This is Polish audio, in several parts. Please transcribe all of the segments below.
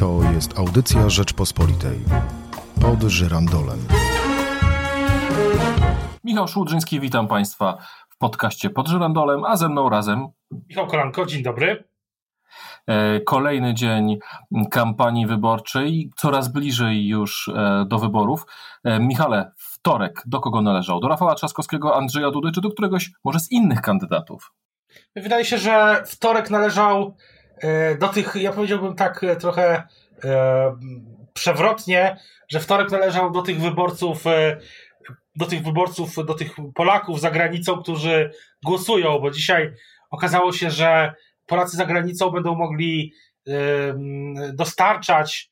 To jest audycja Rzeczpospolitej. Pod żyrandolem. Michał Szłudrzyński, witam Państwa w podcaście pod żyrandolem, a ze mną razem Michał Kolanko, dzień dobry. E, kolejny dzień kampanii wyborczej, coraz bliżej już e, do wyborów. E, Michale, wtorek do kogo należał? Do Rafała Trzaskowskiego, Andrzeja Dudy, czy do któregoś może z innych kandydatów? Wydaje się, że wtorek należał do tych, ja powiedziałbym tak trochę przewrotnie, że wtorek należał do tych wyborców, do tych wyborców, do tych Polaków za granicą, którzy głosują, bo dzisiaj okazało się, że Polacy za granicą będą mogli dostarczać,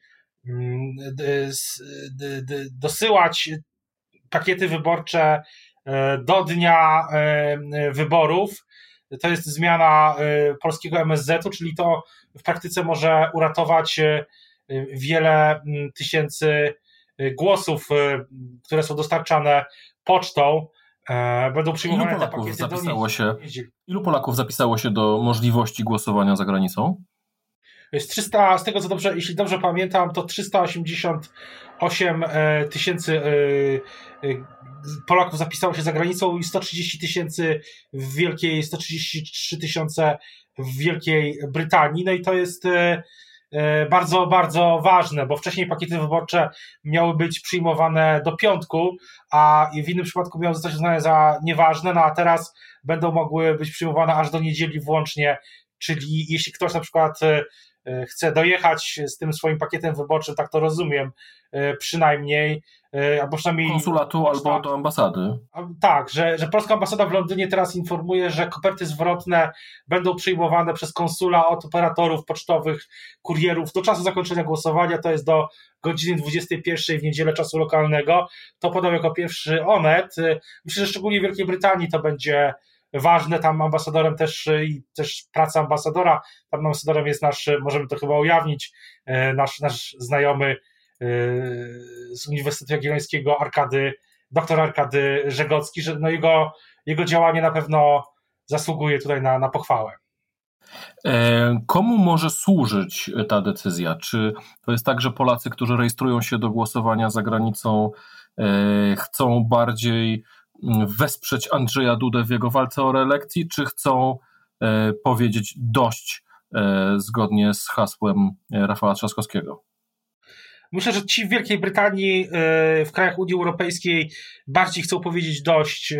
dosyłać pakiety wyborcze e, do dnia wyborów. To jest zmiana e, polskiego MSZ-u, czyli to w praktyce może uratować e, wiele tysięcy głosów, które są dostarczane pocztą. E, będą przyjmowane ilu Polaków zapisało się, Ilu Polaków zapisało się do możliwości głosowania za granicą? Jest 300, z tego co dobrze, jeśli dobrze pamiętam, to 388 e, tysięcy e, Polaków zapisało się za granicą i 130 tysięcy w Wielkiej, 133 tysiące w Wielkiej Brytanii. No i to jest E, bardzo, bardzo ważne, bo wcześniej pakiety wyborcze miały być przyjmowane do piątku, a w innym przypadku miały zostać uznane za nieważne, no a teraz będą mogły być przyjmowane aż do niedzieli włącznie, czyli jeśli ktoś na przykład e, e, chce dojechać z tym swoim pakietem wyborczym, tak to rozumiem, przynajmniej, albo przynajmniej. Konsulatu albo do ambasady. Tak, że, że polska ambasada w Londynie teraz informuje, że koperty zwrotne będą przyjmowane przez konsula od operatorów pocztowych, kurierów do czasu zakończenia głosowania, to jest do godziny 21 w niedzielę czasu lokalnego. To podał jako pierwszy Onet. Myślę, że szczególnie w Wielkiej Brytanii to będzie ważne, tam ambasadorem też i też praca ambasadora, tam ambasadorem jest nasz, możemy to chyba ujawnić, e, nasz, nasz znajomy z Uniwersytetu Jagiellońskiego Arkady, doktor Arkady Żegocki, że no jego, jego działanie na pewno zasługuje tutaj na, na pochwałę. E, komu może służyć ta decyzja? Czy to jest tak, że Polacy, którzy rejestrują się do głosowania za granicą, e, chcą bardziej wesprzeć Andrzeja Dudę w jego walce o reelekcji, czy chcą e, powiedzieć dość zgodnie z hasłem Rafała Trzaskowskiego? Myślę, że ci w Wielkiej Brytanii, e, w krajach Unii Europejskiej bardziej chcą powiedzieć dość e,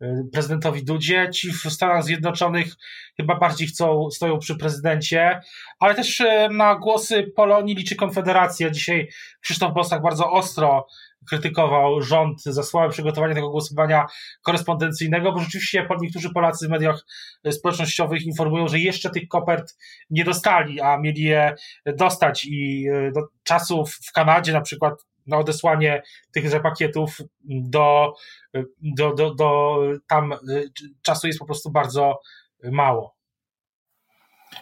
e, prezydentowi Dudzie. Ci w Stanach Zjednoczonych chyba bardziej chcą, stoją przy prezydencie, ale też na głosy Polonii liczy Konfederacja. Dzisiaj Krzysztof Bosak bardzo ostro krytykował rząd za słabe przygotowanie tego głosowania korespondencyjnego, bo rzeczywiście niektórzy Polacy w mediach społecznościowych informują, że jeszcze tych kopert nie dostali, a mieli je dostać i e, do czasu w Kanadzie na przykład na odesłanie tychże pakietów do, do, do, do tam e, czasu jest po prostu bardzo mało.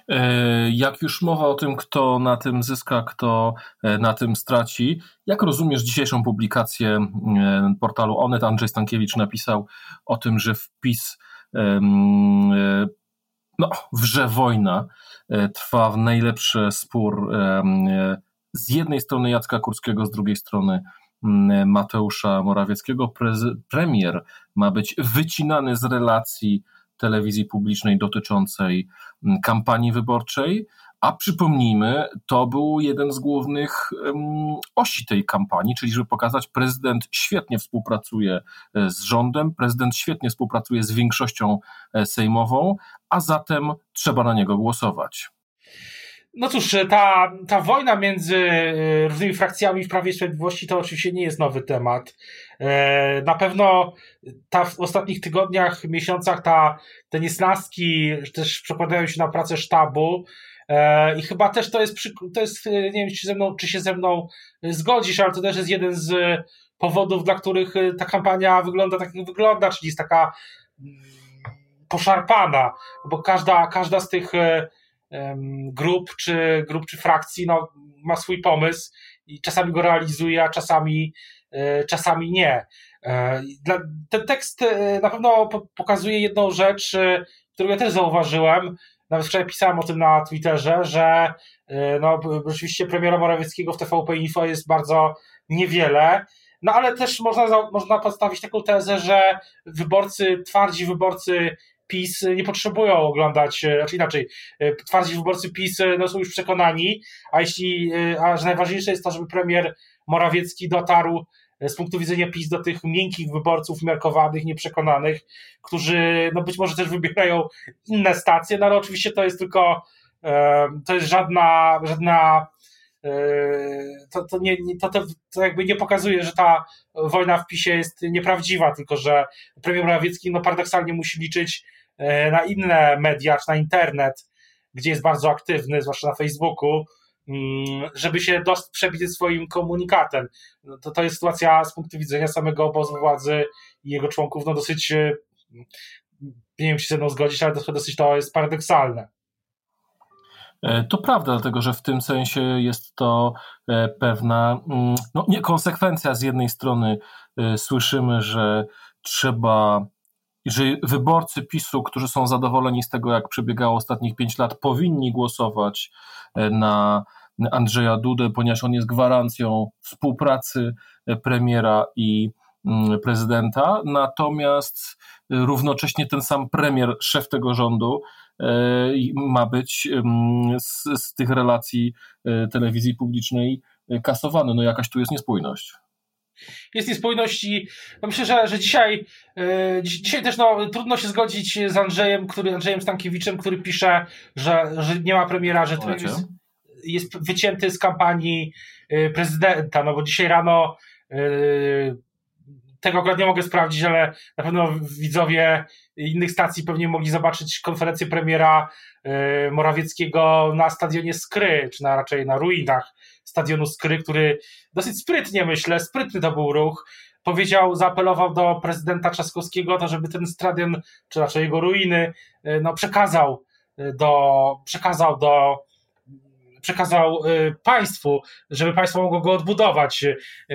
E, jak już mowa o tym, kto na tym zyska, kto e, na tym straci, jak rozumiesz dzisiejszą publikację e, portalu Onet? Andrzej Stankiewicz napisał o tym, że wpis no, wrze wojna, trwa w najlepszy spór z jednej strony Jacka Kurskiego, z drugiej strony Mateusza Morawieckiego. Premier ma być wycinany z relacji telewizji publicznej dotyczącej mm, kampanii wyborczej. A przypomnijmy, to był jeden z głównych um, osi tej kampanii, czyli żeby pokazać, prezydent świetnie współpracuje e, z rządem, prezydent świetnie współpracuje z większością e, sejmową, a zatem trzeba na niego głosować. No cóż, ta, ta wojna między e, różnymi frakcjami w Prawie Sprawiedliwości to oczywiście nie jest nowy temat. E, na pewno ta w ostatnich tygodniach, miesiącach ta, te niesnaski też przekładają się na pracę sztabu e, i chyba też to jest, to jest nie wiem, czy, ze mną, czy się ze mną zgodzisz, ale to też jest jeden z powodów, dla których ta kampania wygląda tak, jak wygląda, czyli jest taka mm, poszarpana, bo każda, każda z tych grup czy, grup czy frakcji no, ma swój pomysł i czasami go realizuje, a czasami, e, czasami nie. E, ten tekst e, na pewno pokazuje jedną rzecz, którą ja też zauważyłem, nawet wczoraj pisałem o tym na Twitterze, że no, rzeczywiście premiera Morawieckiego w TVP Info jest bardzo niewiele. No ale też można, można postawić taką tezę, że wyborcy, twardzi wyborcy PiS nie potrzebują oglądać, e, znaczy inaczej, e, twardzi wyborcy PiS e, no, są już przekonani, a jeśli, a że najważniejsze jest to, żeby premier Morawiecki dotarł z punktu widzenia PiS do tych miękkich wyborców, miarkowanych, nieprzekonanych, którzy no być może też wybierają inne stacje, no ale oczywiście to jest tylko, to jest żadna, żadna to, to, nie, to, to, jakby nie pokazuje, że ta wojna w PiSie jest nieprawdziwa, tylko że premier Morawiecki no paradoksalnie musi liczyć E, na inne media, czy na internet, gdzie jest bardzo aktywny, zwłaszcza na Facebooku, mm, żeby się przebić swoim komunikatem. No to, to jest sytuacja z punktu widzenia samego obozu władzy i jego członków, no dosyć, e, nie wiem, czy się ze mną zgodzić, ale dosyć to jest paradoksalne. E, to prawda, dlatego że w tym sensie jest to pewna mm, no, niekonsekwencja. Z jednej strony słyszymy, że trzeba że wyborcy PiSu, którzy są zadowoleni z tego, jak przebiegało ostatnich pięć lat, powinni głosować e, na Andrzeja Dudę, ponieważ on jest gwarancją współpracy e, premiera i mm, prezydenta, natomiast równocześnie ten sam premier, szef tego rządu, e, ma być mm, z, z tych relacji telewizji publicznej kasowany. No jakaś tu jest niespójność jest niespójność i no myślę, że, że dzisiaj, yy, dzisiaj też no, trudno się zgodzić z Andrzejem, który, Andrzejem Stankiewiczem, który pisze, że, że nie ma premiera, że ten jest, jest wycięty z kampanii yy, prezydenta, no bo dzisiaj rano yy, tego akurat nie mogę sprawdzić, ale na pewno widzowie innych stacji pewnie mogli zobaczyć konferencję premiera Morawieckiego na stadionie Skry, czy na, raczej na ruinach stadionu Skry, który dosyć sprytnie, myślę, sprytny to był ruch, powiedział, zaapelował do prezydenta Trzaskowskiego to, żeby ten stadion, czy raczej jego ruiny, e, no, przekazał e, do, przekazał do przekazał e, państwu, żeby państwo mogło go odbudować.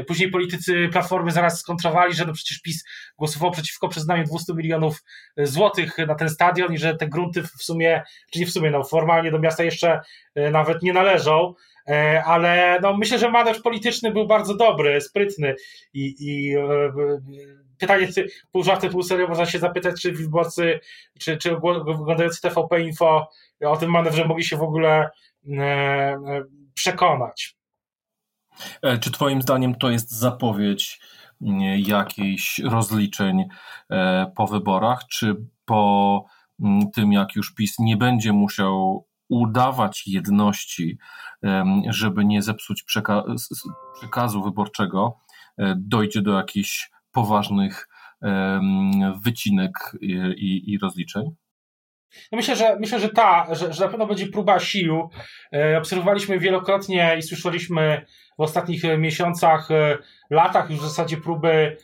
Później politycy Platformy zaraz skontrowali, że no przecież PiS głosował przeciwko przyznaniu 200 milionów złotych na ten stadion i że te grunty w sumie, czy nie w sumie, no formalnie do miasta jeszcze nawet nie należą. E, ale no, myślę, że manewr polityczny był bardzo dobry, sprytny i, i e, pytanie, pół żartem, pół serio, można się zapytać, czy wyborcy, czy, czy oglądający TVP Info o tym manewrze mogli się w ogóle e, przekonać. Czy Twoim zdaniem to jest zapowiedź jakichś rozliczeń po wyborach, czy po tym, jak już PiS nie będzie musiał udawać jedności, żeby nie zepsuć przekazu wyborczego, e, dojdzie do jakichś poważnych wycinek i, i rozliczeń? No myślę, że myślę, że ta, że, że na pewno będzie próba sił. E, obserwowaliśmy wielokrotnie i słyszeliśmy w ostatnich miesiącach, e, latach już w zasadzie próby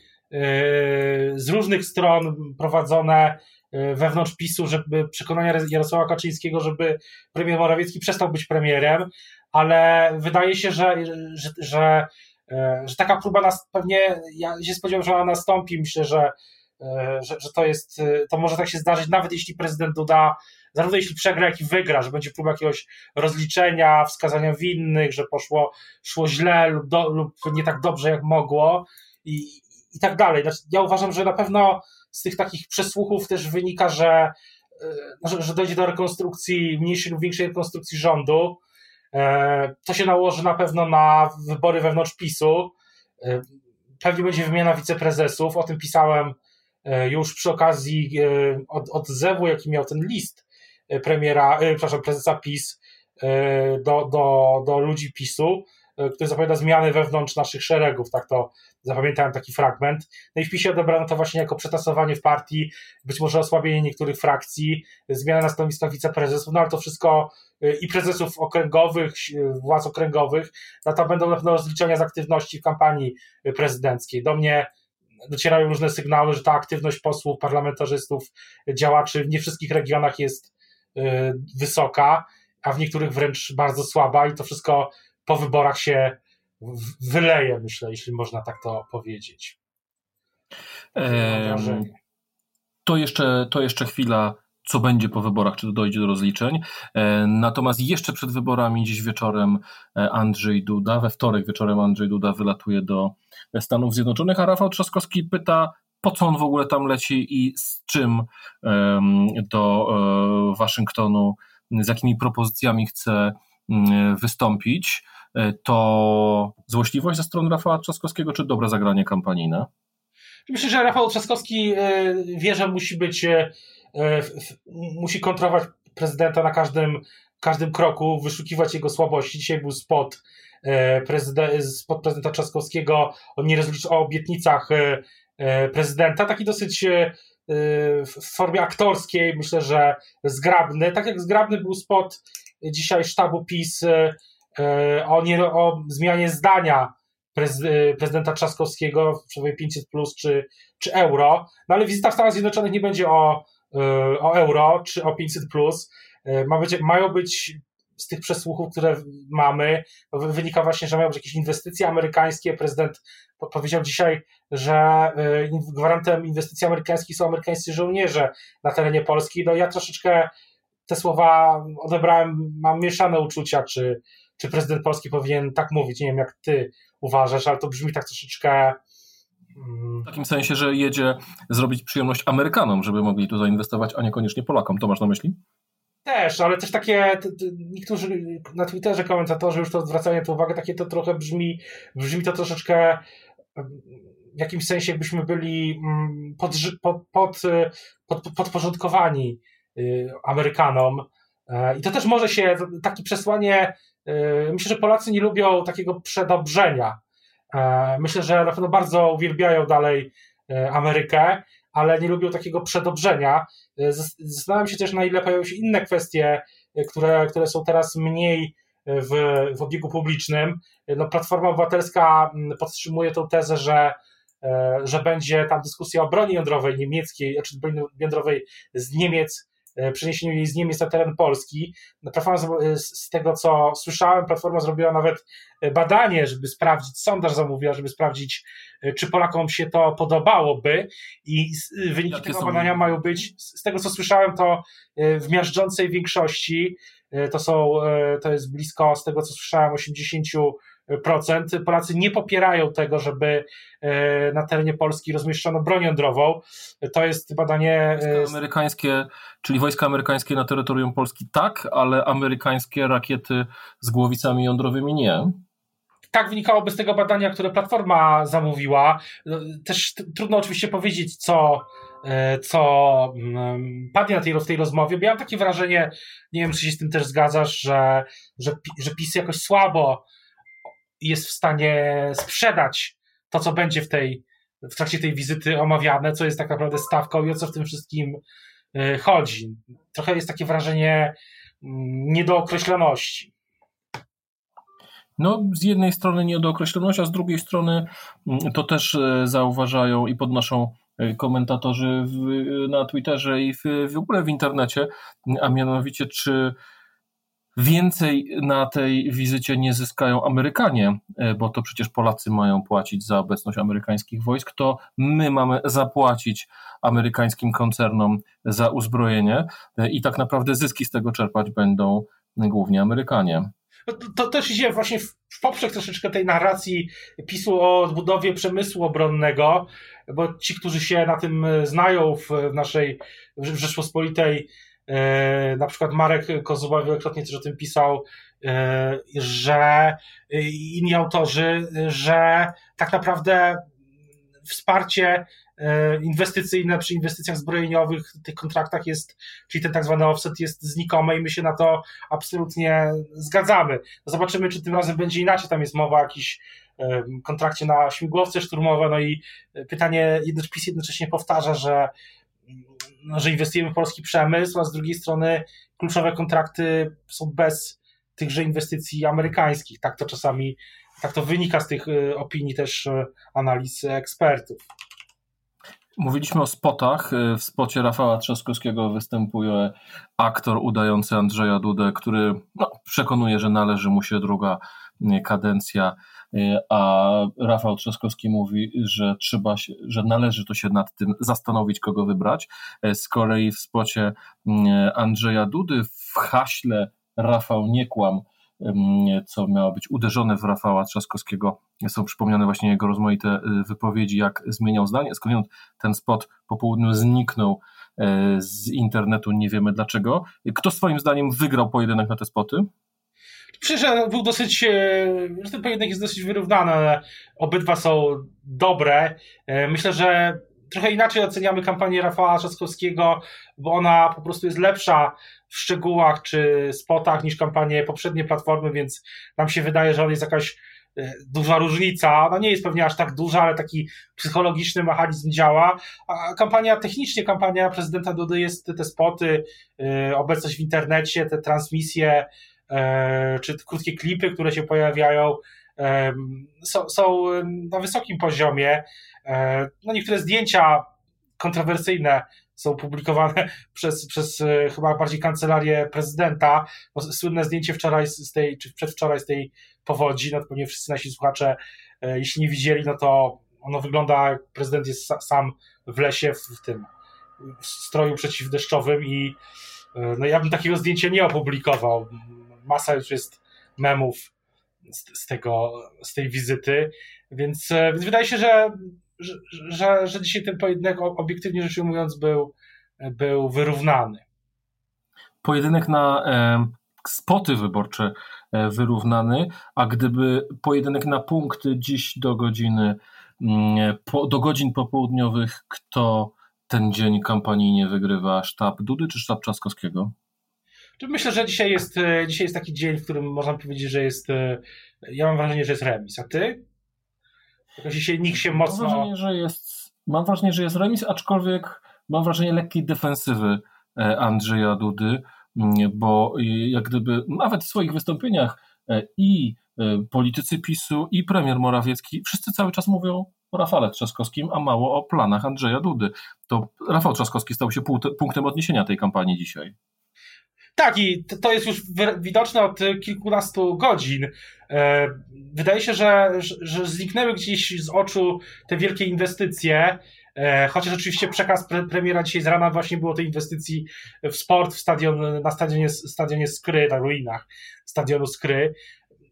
z różnych stron prowadzone E, wewnątrz PiSu, żeby przekonania Jarosława Kaczyńskiego, żeby premier Morawiecki przestał być premierem, ale wydaje się, że, że, że, e, że taka próba nas pewnie, ja się spodziewam, że ona nastąpi. Myślę, że, że, że to jest, to może tak się zdarzyć, nawet jeśli prezydent Duda, zarówno jeśli przegra, jak i wygra, że będzie próba jakiegoś rozliczenia, wskazania winnych, że poszło szło źle lub, do, lub nie tak dobrze, jak mogło i, i tak dalej. Znaczy, ja uważam, że na pewno z tych takich przesłuchów też wynika, że, e, że, że dojdzie do rekonstrukcji, mniejszej lub większej rekonstrukcji rządu. E, to się nałoży na pewno na wybory wewnątrz PiSu. E, pewnie będzie wymiana wiceprezesów. O tym pisałem już przy okazji od, od Zewu, jaki miał ten list premiera, przepraszam, prezesa PiS do, do, do ludzi PiSu. Który zapowiada zmiany wewnątrz naszych szeregów, tak to zapamiętałem taki fragment. No i w PiSie odebrano to właśnie jako przetasowanie w partii, być może osłabienie niektórych frakcji, zmiana na stanowiskach wiceprezesów, no ale to wszystko e, i prezesów okręgowych, władz okręgowych, no to będą na pewno rozliczenia z aktywności w kampanii prezydenckiej. Do mnie docierają różne sygnały, że ta aktywność posłów, parlamentarzystów, działaczy w nie wszystkich regionach jest wysoka, a w niektórych wręcz bardzo słaba i to wszystko po wyborach się wyleje, myślę, jeśli można tak to powiedzieć. to, jeszcze, to jeszcze chwila co będzie po wyborach, czy to dojdzie do rozliczeń. Natomiast jeszcze przed wyborami, dziś wieczorem Andrzej Duda, we wtorek wieczorem Andrzej Duda wylatuje do Stanów Zjednoczonych, a Rafał Trzaskowski pyta, po co on w ogóle tam leci i z czym do Waszyngtonu, z jakimi propozycjami chce wystąpić. E, to złośliwość ze strony Rafała Trzaskowskiego, czy dobre zagranie kampanijne? Myślę, że Rafał Trzaskowski e, wie, że musi być, e, musi kontrolować prezydenta na każdym, każdym kroku, wyszukiwać jego słabości. Dzisiaj był spot, prezydent, prezydenta Trzaskowskiego o, o obietnicach prezydenta, taki dosyć w formie aktorskiej, myślę, że zgrabny. Tak jak zgrabny był spot dzisiaj sztabu PiS E, o, nie, o zmianie zdania e, prezydenta Trzaskowskiego w sprawie 500 plus czy, czy euro. No ale wizyta w Stanach Zjednoczonych nie będzie o, e, o euro czy o 500 plus. Ma być, mają być z tych przesłuchów, które mamy, wynika właśnie, że mają być jakieś inwestycje amerykańskie. Prezydent powiedział dzisiaj, że gwarantem inwestycji amerykańskich są amerykańscy żołnierze na terenie Polski. No ja troszeczkę te słowa odebrałem, mam mieszane uczucia, czy, czy prezydent Polski powinien tak mówić. Nie wiem, jak ty uważasz, ale to brzmi tak troszeczkę. Mm, w takim sensie, że jedzie zrobić przyjemność Amerykanom, żeby mogli tu zainwestować, a niekoniecznie Polakom. To masz na myśli? Też, ale też takie, niektórzy na Twitterze komentatorzy już to zwracają tę uwagę, takie to trochę brzmi, brzmi to troszeczkę w jakimś sensie, jakbyśmy byli mm, pod, pod, pod, pod, podporządkowani Amerykanom. E, I to też może się, takie przesłanie Yy, myślę, że Polacy nie lubią takiego przedobrzenia. Yy, myślę, że na pewno bardzo uwielbiają dalej yy, Amerykę, ale nie lubią takiego przedobrzenia. Zastanawiam się też, na ile pojawią się inne kwestie, które, które są teraz mniej w, w obiegu publicznym. No, Platforma Obywatelska podtrzymuje tę tezę, że, że będzie tam dyskusja o broni jądrowej niemieckiej, czy broni jądrowej z Niemiec E, przeniesieniu jej z Niemiec na teren Polski. No, Platforma, e, z tego co słyszałem, Platforma zrobiła nawet e, badanie, żeby sprawdzić, sondaż zamówiła, żeby sprawdzić, czy Polakom się to podobałoby. I wyniki Jakie tego badania mają być, z tego co słyszałem, to w miażdżącej większości, to są, to jest blisko, z tego co słyszałem, 80 Polacy nie popierają tego, żeby e, na terenie Polski rozmieszczono broń jądrową. To jest badanie. Wojska e, amerykańskie, czyli wojska amerykańskie na terytorium Polski tak, ale amerykańskie rakiety z głowicami jądrowymi nie. Tak wynikałoby z tego badania, które Platforma zamówiła. Też trudno oczywiście powiedzieć, co, e, co mm, padnie na tej, w tej rozmowie, bo ja mam takie wrażenie, nie wiem, czy się z tym też zgadzasz, że, że, że PiS jakoś słabo jest w stanie sprzedać to, co będzie w tej w trakcie tej wizyty omawiane, co jest tak naprawdę stawką i o co w tym wszystkim e, chodzi. Trochę jest takie wrażenie mm, niedookreśloności. No, z jednej strony niedookreśloność, a z drugiej strony mm, to też e, zauważają i podnoszą e, komentatorzy w, na Twitterze i w, w ogóle w internecie, a mianowicie czy Więcej na tej wizycie nie zyskają Amerykanie, e, bo to przecież Polacy mają płacić za obecność amerykańskich wojsk, to my mamy zapłacić amerykańskim koncernom za uzbrojenie e, i tak naprawdę zyski z tego czerpać będą głównie Amerykanie. No to, też idzie właśnie w, poprzek troszeczkę tej narracji PiSu o odbudowie przemysłu obronnego, bo ci, którzy się na tym znają w naszej w Rzeczpospolitej, E, na przykład Marek Kozuba wielokrotnie też o tym pisał, e, że inni autorzy, że tak naprawdę wsparcie e, inwestycyjne przy inwestycjach zbrojeniowych, tych kontraktach jest, czyli ten tak zwany offset jest znikome i my się na to absolutnie zgadzamy. Zobaczymy, czy tym razem będzie inaczej. Tam jest mowa o jakimś kontrakcie na śmigłowce szturmowe, no i pytanie, PiS jednocześnie powtarza, że no, że inwestujemy w polski przemysł, a z drugiej strony kluczowe kontrakty są bez tychże inwestycji amerykańskich. Tak to czasami, tak to wynika z tych y, opinii też y, analiz ekspertów. Mówiliśmy o spotach. W spocie Rafała Trzaskowskiego występuje aktor udający Andrzeja Dudę, który no, przekonuje, że należy mu się druga kadencja, a Rafał Trzaskowski mówi, że trzeba się, że należy to się nad tym zastanowić, kogo wybrać. Z kolei w spocie Andrzeja Dudy w haśle Rafał nie kłam co miało być uderzone w Rafała Trzaskowskiego. Są przypomniane właśnie jego rozmaite wypowiedzi, jak zmieniał zdanie. Skąd ten spot po południu zniknął e, z internetu, nie wiemy dlaczego. Kto swoim zdaniem wygrał pojedynek na te spoty? Myślę, że był dosyć, e, ten pojedynek jest dosyć wyrównany, obydwa są dobre. E, myślę, że trochę inaczej oceniamy kampanię Rafała Trzaskowskiego, bo ona po prostu jest lepsza w szczegółach czy spotach niż kampanie poprzedniej platformy, więc nam się wydaje, że on jest jakaś e, duża różnica. Ona nie jest pewnie aż tak duża, ale taki psychologiczny mechanizm działa. A kampania, technicznie kampania prezydenta Dudy jest te spoty, e, obecność w internecie, te transmisje, e, czy te krótkie klipy, które się pojawiają, są, są na wysokim poziomie. No niektóre zdjęcia kontrowersyjne są publikowane przez, przez e, chyba bardziej kancelarię prezydenta. Słynne zdjęcie wczoraj z tej, czy przedwczoraj z tej powodzi, no to pewnie wszyscy nasi słuchacze, e, jeśli nie widzieli, no to ono wygląda, prezydent jest sam w lesie, w tym w stroju przeciwdeszczowym i e, no ja bym takiego zdjęcia nie opublikował. Masa już jest memów z, z tego, z tej wizyty, więc, więc wydaje się, że że, że, że dzisiaj ten pojedynek obiektywnie rzecz ujmując był, był wyrównany. Pojedynek na e, spoty wyborcze e, wyrównany, a gdyby pojedynek na punkty dziś do godziny, mm, po, do godzin popołudniowych, kto ten dzień kampanijnie wygrywa? Sztab Dudy czy sztab Trzaskowskiego? Myślę, że dzisiaj jest, e, dzisiaj jest taki dzień, w którym można powiedzieć, że jest. E, ja mam wrażenie, że jest remis. A ty? Jakoś się nikt się mocno. Mam wrażenie, że jest, mam wrażenie, że jest remis, aczkolwiek mam wrażenie lekkiej defensywy e, Andrzeja Dudy, mm, bo jak gdyby nawet w swoich wystąpieniach i politycy PiSu, i premier Morawiecki, wszyscy cały czas mówią o Rafale Trzaskowskim, a mało o planach Andrzeja Dudy. To Rafał Trzaskowski stał się punktem odniesienia tej kampanii dzisiaj. Tak, i to jest już widoczne od kilkunastu godzin. E, wydaje się, że, że zniknęły gdzieś z oczu te wielkie inwestycje, e, chociaż oczywiście przekaz pre premiera dzisiaj z rana właśnie było tej inwestycji w sport, w stadion, na stadionie, stadionie Skry, na ruinach stadionu Skry.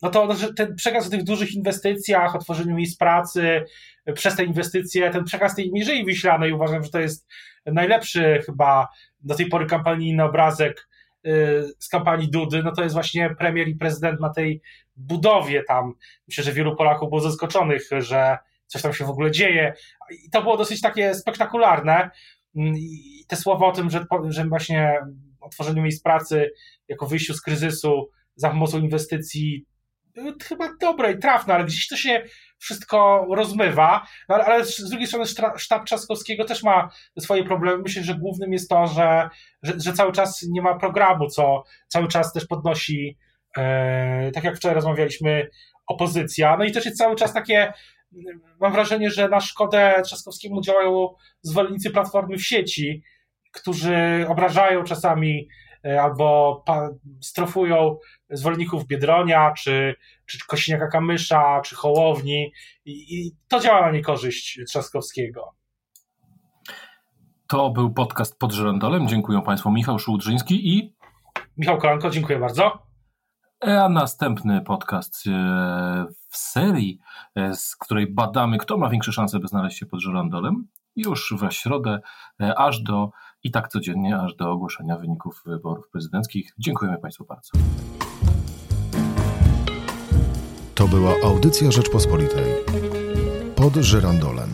No to ten przekaz o tych dużych inwestycjach, o tworzeniu miejsc pracy, przez te inwestycje, ten przekaz tej Mierzei Wiślanej uważam, że to jest najlepszy chyba do tej pory kampanijny obrazek z kampanii Dudy, no to jest właśnie premier i prezydent na tej budowie tam. Myślę, że wielu Polaków było zaskoczonych, że coś tam się w ogóle dzieje. I to było dosyć takie spektakularne. Mm, I te słowa o tym, że, że właśnie o tworzeniu miejsc pracy jako wyjściu z kryzysu za pomocą inwestycji chyba dobre i trafne, ale gdzieś to się wszystko rozmywa. No, ale z drugiej strony sztab Trzaskowskiego też ma swoje problemy. Myślę, że głównym jest to, że, że, że cały czas nie ma programu, co cały czas też podnosi, e, tak jak wczoraj rozmawialiśmy, opozycja. No i też jest cały czas takie, mam wrażenie, że na szkodę Trzaskowskiemu działają zwolennicy Platformy w sieci, którzy obrażają czasami albo strofują zwolenników Biedronia, czy, czy Kosiniaka Kamysza, czy Hołowni i, i to działa na niekorzyść Trzaskowskiego. To był podcast pod żerandolem. Dziękuję Państwu Michał Szułdrzyński i Michał Kolanko, dziękuję bardzo. E, a następny podcast e, w serii, z której badamy, kto ma większe szanse, by znaleźć się pod żerandolem, już we środę, aż do i tak codziennie, aż do ogłoszenia wyników wyborów prezydenckich. Dziękujemy Państwu bardzo. To była audycja Rzeczpospolitej. Pod żyrandolem.